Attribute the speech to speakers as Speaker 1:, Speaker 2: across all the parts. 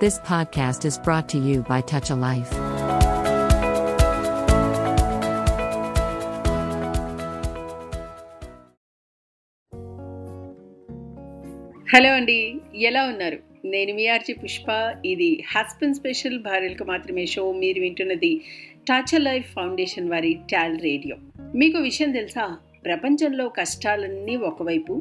Speaker 1: This podcast is brought to you by Touch a Life.
Speaker 2: Hello అండి ఎలా ఉన్నారు నేను మీ ఆర్చి పుష్ప ఇది హస్బెండ్ స్పెషల్ భార్యలకు మాత్రమే షో మీరు వింటున్నది టచ్ లైఫ్ ఫౌండేషన్ వారి టాల్ రేడియో మీకు విషయం తెలుసా ప్రపంచంలో కష్టాలన్నీ ఒకవైపు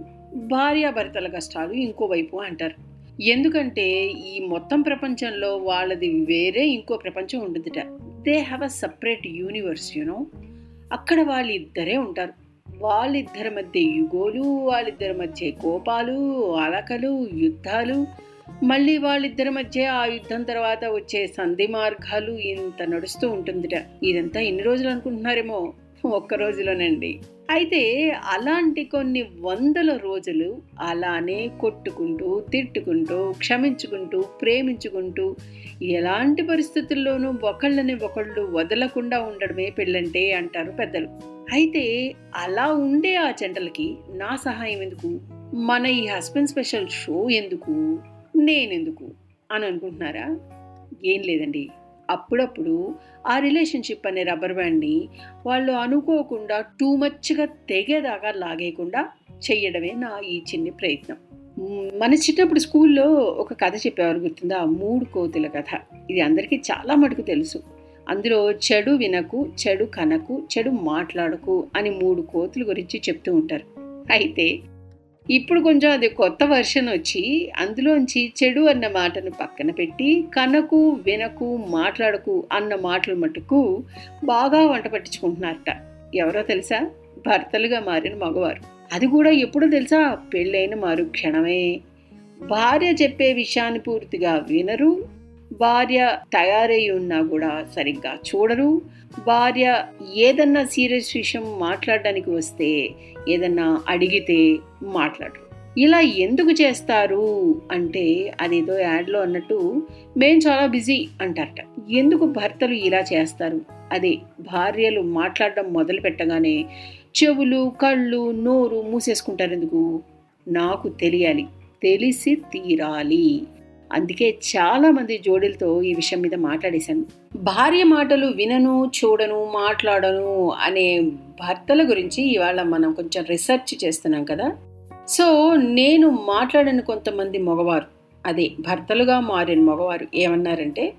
Speaker 2: భార్యాభర్తల కష్టాలు ఇంకోవైపు అంటారు ఎందుకంటే ఈ మొత్తం ప్రపంచంలో వాళ్ళది వేరే ఇంకో ప్రపంచం ఉంటుందిట. They have a separate universe you know అక్కడ వాళ్ళిద్దరే ఉంటారు. వాళ్ళిద్దరి మధ్య యుగోలు వాళ్ళిద్దరి మధ్య కోపాలు అలకలు యుద్ధాలు మళ్ళీ వాళ్ళిద్దరి మధ్య ఆ యుద్ధం తర్వాత వచ్చే సంధి మార్గాలు ఇంత నడుస్తూ ఉంటుందిట. ఇదంతా ఎన్ని రోజులు అనుకుంటున్నారేమో. ఒక్క రోజులోనండి. అయితే అలాంటి కొన్ని వందల రోజులు అలానే కొట్టుకుంటూ తిట్టుకుంటూ క్షమించుకుంటూ ప్రేమించుకుంటూ ఎలాంటి పరిస్థితుల్లోనూ ఒకళ్ళని ఒకళ్ళు వదలకుండా ఉండడమే పెళ్ళంటే అంటారు పెద్దలు. అయితే అలా ఉండే ఆ జంటలకి నా సహాయం ఎందుకు? మన ఈ హస్బెండ్ స్పెషల్ షో ఎందుకు? నేనెందుకు? అని అనుకుంటున్నారా? ఏం లేదండి. అప్పుడప్పుడు ఆ రిలేషన్షిప్ అనే రబ్బర్ బ్యాండ్ని వాళ్ళు అనుకోకుండా టూ మచ్గా తెగేదాకా లాగేయకుండా చెయ్యడమే నా ఈ చిన్ని ప్రయత్నం. మన చిన్నప్పుడు స్కూల్లో ఒక కథ చెప్పేవారు గుర్తుందా? మూడు కోతుల కథ. ఇది అందరికీ చాలా మటుకు తెలుసు. అందులో చెడు వినకు చెడు కనకు చెడు మాట్లాడకు అని మూడు కోతుల గురించి చెప్తూ ఉంటారు. అయితే ఇప్పుడు కొంచెం అది కొత్త వర్షన్ వచ్చి అందులోంచి చెడు అన్న మాటను పక్కన పెట్టి కనకు వినకు మాట్లాడకు అన్న మాటలు మటుకు బాగా వంట పట్టించుకుంటున్నారట. ఎవరో తెలుసా? భర్తలుగా మారిన మగవారు. అది కూడా ఎప్పుడో తెలుసా? పెళ్ళైన మారు క్షణమే భార్య చెప్పే విషయాన్ని పూర్తిగా వినరు భార్య తయారై ఉన్నా కూడా సరిగ్గా చూడరు. భార్య ఏదన్నా సీరియస్ విషయం మాట్లాడడానికి వస్తే ఏదన్నా అడిగితే మాట్లాడరు. ఇలా ఎందుకు చేస్తారు? అంటే అదేదో యాడ్లో అన్నట్టు మేము చాలా బిజీ అంటారట. ఎందుకు భర్తలు ఇలా చేస్తారు? అదే భార్యలు మాట్లాడడం మొదలు పెట్టగానే చెవులు కళ్ళు నోరు మూసేసుకుంటారు ఎందుకు నాకు తెలియాలి. తెలిసి తీరాలి. అందుకే చాలామంది జోడీలతో ఈ విషయం మీద మాట్లాడేశాను. భార్య మాటలు వినను చూడను మాట్లాడను అనే భర్తల గురించి ఇవాళ మనం కొంచెం రీసెర్చ్ చేస్తున్నాం కదా. సో నేను మాట్లాడిన కొంతమంది మగవారు అదే భర్తలుగా మారిన మగవారు ఏమన్నారంటే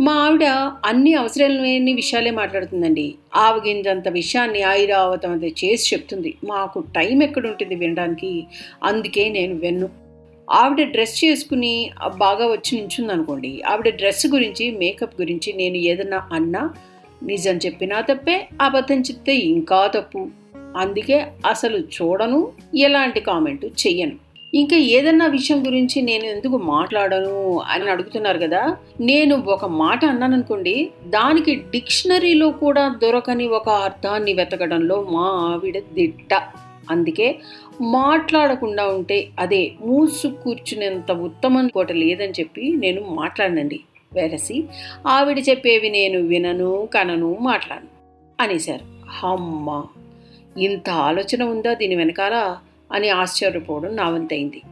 Speaker 2: మా ఆవిడ అన్ని అవసరం లేని విషయాలే మాట్లాడుతుందండి. ఆవగింజంత విషయాన్ని ఆయిరావతం అది చేసి చెప్తుంది. మాకు టైం ఎక్కడుంటుంది వినడానికి? అందుకే నేను విన్ను. ఆవిడ డ్రెస్ చేసుకుని బాగా వచ్చి నించుంది అనుకోండి ఆవిడ డ్రెస్ గురించి మేకప్ గురించి నేను ఏదన్నా అన్నా నిజం చెప్పినా తప్పే అబద్ధం చెప్తే ఇంకా తప్పు. అందుకే అసలు చూడను ఎలాంటి కామెంట్ చెయ్యను. ఇంకా ఏదన్నా విషయం గురించి నేను ఎందుకు మాట్లాడను అని అడుగుతున్నారు కదా నేను ఒక మాట అన్నాను అనుకోండి దానికి డిక్షనరీలో కూడా దొరకని ఒక అర్థాన్ని వెతకడంలో మా ఆవిడ దిట్ట. అందుకే మాట్లాడకుండా ఉంటే అదే మూసు కూర్చునేంత ఉత్తమం కోట లేదని చెప్పి నేను మాట్లాడనండి వెరసి. ఆవిడ చెప్పేవి నేను వినను కనను మాట్లాడను అనేశారు. అమ్మ ఇంత ఆలోచన ఉందా దీని వెనకాల? అని ఆశ్చర్యపోవడం నా వంతైంది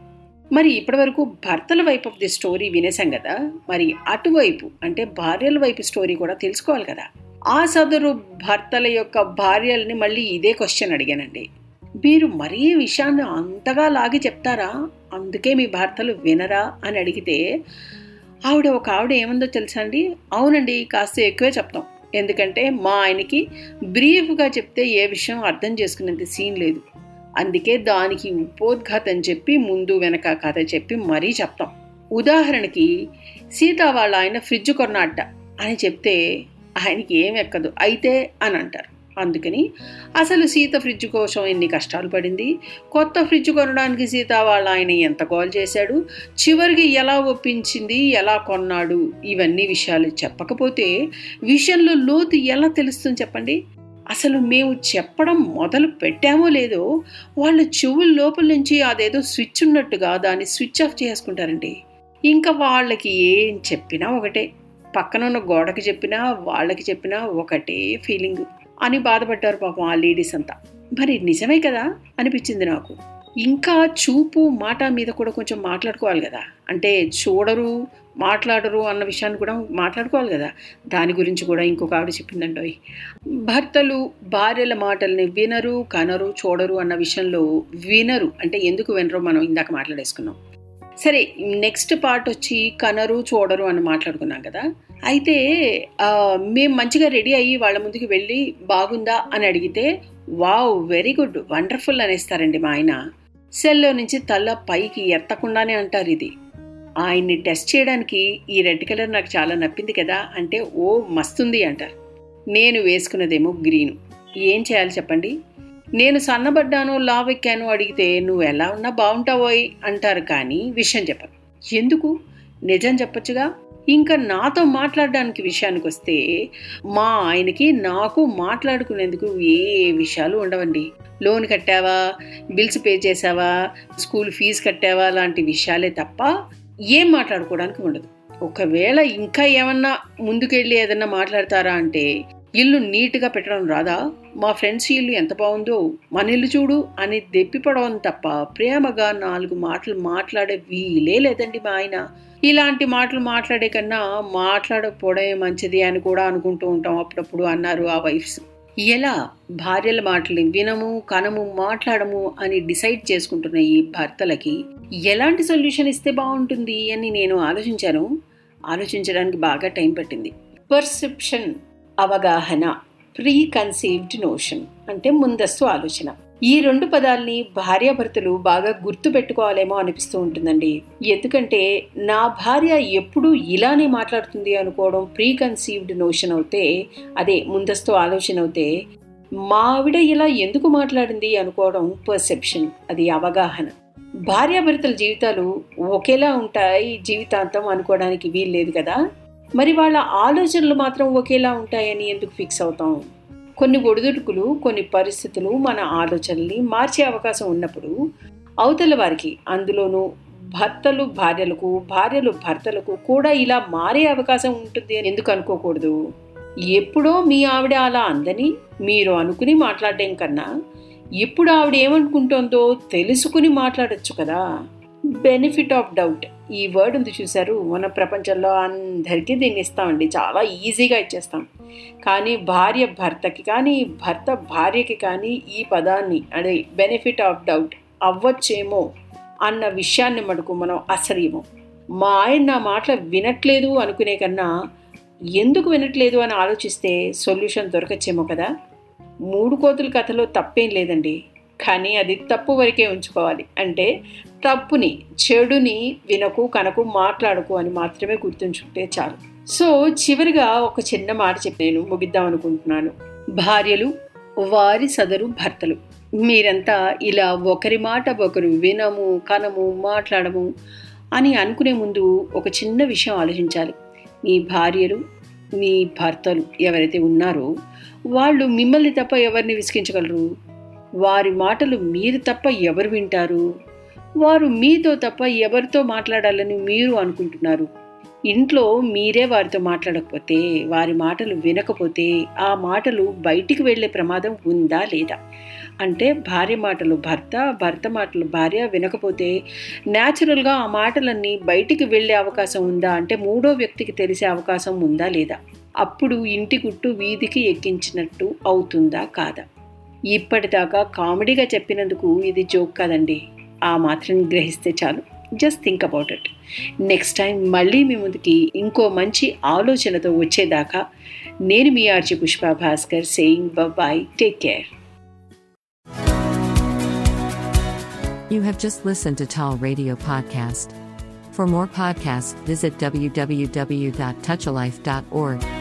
Speaker 2: మరి ఇప్పటివరకు భర్తల వైపు ఆఫ్ ది స్టోరీ వినేశాం కదా మరి అటువైపు అంటే భార్యల వైపు స్టోరీ కూడా తెలుసుకోవాలి కదా. ఆ సదరు భర్తల యొక్క భార్యల్ని మళ్ళీ ఇదే క్వశ్చన్ అడిగానండి. మీరు మరీ విషయాన్ని అంతగా లాగి చెప్తారా? అందుకే మీ భర్తలు వినరా అని అడిగితే ఆవిడ ఒక ఆవిడ ఏముందో తెలుసా అండి? అవునండి కాస్త ఎక్కువే చెప్తాం. ఎందుకంటే మా ఆయనకి బ్రీఫ్గా చెప్తే ఏ విషయం అర్థం చేసుకునేంత సీన్ లేదు. అందుకే దానికి ఉపోద్ఘాతం చెప్పి ముందు వెనక కథ చెప్పి మరీ చెప్తాం. ఉదాహరణకి సీత వాళ్ళ ఆయన ఫ్రిడ్జ్ కొన్నట్ట అని చెప్తే ఆయనకి ఏం ఎక్కదు. అయితే అని అంటారు. అందుకని అసలు సీత ఫ్రిడ్జ్ కోసం ఎన్ని కష్టాలు పడింది. కొత్త ఫ్రిడ్జ్ కొనడానికి సీత వాళ్ళ ఆయన ఎంత గోల్ చేశాడు. చివరికి ఎలా ఒప్పించింది ఎలా కొన్నాడు ఇవన్నీ విషయాలు చెప్పకపోతే విషయంలో లోతు ఎలా తెలుస్తుంది చెప్పండి. అసలు మేము చెప్పడం మొదలు పెట్టామో లేదో వాళ్ళ చెవుల లోపల నుంచి అదేదో స్విచ్ ఉన్నట్టుగా దాన్ని స్విచ్ ఆఫ్ చేసుకుంటారండి. ఇంకా వాళ్ళకి ఏం చెప్పినా ఒకటే. పక్కన ఉన్న గోడకి చెప్పినా వాళ్ళకి చెప్పినా ఒకటే ఫీలింగ్. అని బాధపడ్డారు పాపం ఆ లేడీస్ అంతా. మరి నిజమే కదా? అనిపించింది నాకు. ఇంకా చూపు మాట మీద కూడా కొంచెం మాట్లాడుకోవాలి కదా? అంటే చూడరు మాట్లాడరు అన్న విషయాన్ని కూడా మాట్లాడుకోవాలి కదా? దాని గురించి కూడా ఇంకొక ఆవిడ చెప్పిందండి. భర్తలు భార్యల మాటల్ని వినరు కనరు చూడరు అన్న విషయంలో వినరు. అంటే ఎందుకు వినరు మనం ఇందాక మాట్లాడేసుకున్నాం. సరే నెక్స్ట్ పార్ట్ వచ్చి కనరు చూడరు అని మాట్లాడుకున్నాం కదా. అయితే మేము మంచిగా రెడీ అయ్యి వాళ్ళ ముందుకు వెళ్ళి బాగుందా అని అడిగితే వావ్ వెరీ గుడ్ వండర్ఫుల్ అనేస్తారండి మా ఆయన. సెల్లో నుంచి తల పైకి ఎత్తకుండానే అంటారు ఇది. ఆయన్ని టెస్ట్ చేయడానికి ఈ రెడ్ కలర్ నాకు చాలా నప్పింది కదా అంటే ఓ మస్తుంది అంటారు. నేను వేసుకున్నదేమో గ్రీను. ఏం చేయాలి చెప్పండి? నేను సన్నబడ్డాను లావెక్కాను అడిగితే నువ్వు ఎలా ఉన్నా బాగుంటావోయ్ అంటారు కానీ విషయం చెప్పరు. ఎందుకు? నిజం చెప్పచ్చుగా? ఇంకా నాతో మాట్లాడడానికి విషయానికి వస్తే మా ఆయనకి నాకు మాట్లాడుకునేందుకు ఏ విషయాలు ఉండవండి. లోన్ కట్టావా? బిల్స్ పే చేసావా స్కూల్ ఫీజు కట్టావా? లాంటి విషయాలే తప్ప ఏం మాట్లాడుకోవడానికి ఉండదు. ఒకవేళ ఇంకా ఏమన్నా ముందుకెళ్ళి ఏదన్నా మాట్లాడతారా అంటే ఇల్లు నీట్గా పెట్టడం రాదా? మా ఫ్రెండ్స్ ఇల్లు ఎంత బాగుందో మన ఇల్లు చూడు అని దెప్పిపడవం తప్ప ప్రేమగా నాలుగు మాటలు మాట్లాడే వీలే లేదండి మా ఆయన. ఇలాంటి మాటలు మాట్లాడే కన్నా మాట్లాడకపోవడమే మంచిది అని కూడా అనుకుంటూ ఉంటాం అప్పుడప్పుడు అన్నారు ఆ వైఫ్స్. ఎలా? భార్యల మాటలు వినము కనము మాట్లాడము అని డిసైడ్ చేసుకుంటున్న ఈ భర్తలకి ఎలాంటి సొల్యూషన్ ఇస్తే బాగుంటుంది అని నేను ఆలోచించాను. ఆలోచించడానికి బాగా టైం పట్టింది. పర్సెప్షన్ అవగాహన ప్రీ కన్సీవ్డ్ నోషన్ అంటే ముందస్తు ఆలోచన. ఈ రెండు పదాల్ని భార్యాభర్తలు బాగా గుర్తు పెట్టుకోవాలేమో అనిపిస్తూ ఉంటుందండి. ఎందుకంటే నా భార్య ఎప్పుడూ ఇలానే మాట్లాడుతుంది అనుకోవడం ప్రీ కన్సీవ్డ్ నోషన్ అవుతే అదే ముందస్తు ఆలోచన అవుతే మా ఆవిడ ఇలా ఎందుకు మాట్లాడింది అనుకోవడం పర్సెప్షన్ అది అవగాహన. భార్యాభర్తల జీవితాలు ఒకేలా ఉంటాయి జీవితాంతం అనుకోవడానికి వీల్లేదు కదా? మరి వాళ్ళ ఆలోచనలు మాత్రం ఒకేలా ఉంటాయని ఎందుకు ఫిక్స్ అవుతాం? కొన్ని ఒడిదుడుకులు కొన్ని పరిస్థితులు మన ఆలోచనల్ని మార్చే అవకాశం ఉన్నప్పుడు అవతల వారికి అందులోనూ భర్తలు భార్యలకు భార్యలు భర్తలకు కూడా ఇలా మారే అవకాశం ఉంటుంది అని ఎందుకు అనుకోకూడదు? ఎప్పుడో మీ ఆవిడ అలా అందని మీరు అనుకుని మాట్లాడడం కన్నా ఇప్పుడు ఆవిడ ఏమనుకుంటోందో తెలుసుకుని మాట్లాడచ్చు కదా. Benefit of doubt. ఈ వర్డ్ ఉంది చూసారు మన ప్రపంచంలో అందరికీ దీన్ని ఇస్తామండి. చాలా ఈజీగా ఇచ్చేస్తాం. కానీ భార్య భర్తకి కానీ భర్త భార్యకి కానీ ఈ పదాన్ని అదే బెనిఫిట్ ఆఫ్ డౌట్ అవ్వచ్చేమో అన్న విషయాన్ని మటుకు మనం అసలేమో మా ఆయన నా మాటలు వినట్లేదు అనుకునే కన్నా ఎందుకు వినట్లేదు అని ఆలోచిస్తే సొల్యూషన్ దొరకచ్చేమో కదా. మూడు కోతుల కథలో తప్పేం లేదండి. కానీ అది తప్పు వరకే ఉంచుకోవాలి. అంటే తప్పుని చెడుని వినకు కనకు మాట్లాడకు అని మాత్రమే గుర్తుంచుకుంటే చాలు. సో చివరిగా ఒక చిన్న మాట చెప్పి నేను ముగిద్దాం అనుకుంటున్నాను. భార్యలు వారి సదరు భర్తలు. మీరంతా ఇలా ఒకరి మాట ఒకరు వినము కనము మాట్లాడము అని అనుకునే ముందు ఒక చిన్న విషయం ఆలోచించాలి. మీ భార్యలు మీ భర్తలు ఎవరైతే ఉన్నారో వాళ్ళు మిమ్మల్ని తప్ప ఎవరిని విసిగించగలరు? వారి మాటలు మీరు తప్ప ఎవరు వింటారు? వారు మీతో తప్ప ఎవరితో మాట్లాడాలని మీరు అనుకుంటున్నారు? ఇంట్లో మీరే వారితో మాట్లాడకపోతే వారి మాటలు వినకపోతే ఆ మాటలు బయటికి వెళ్ళే ప్రమాదం ఉందా లేదా? అంటే భార్య మాటలు భర్త భర్త మాటలు భార్య వినకపోతే న్యాచురల్గా ఆ మాటలన్నీ బయటికి వెళ్ళే అవకాశం ఉందా? అంటే మూడో వ్యక్తికి తెలిసే అవకాశం ఉందా లేదా? అప్పుడు ఇంటి గుట్టు వీధికి ఎక్కించినట్టు అవుతుందా కాదా? ఇప్పటిదాకా కామెడీగా చెప్పినందుకు ఇది జోక్ కాదండి. మాత్రం గ్రహిస్తే చాలు just think about it next time మళ్ళీ మీ ముందుకి ఇంకో మంచి ఆలోచనతో వచ్చేదాకా నేను మీ Archi Pushpa Bhaskar saying bye take care
Speaker 1: You have just listened to Tall Radio Podcast. For more podcasts, visit www.touchalife.org.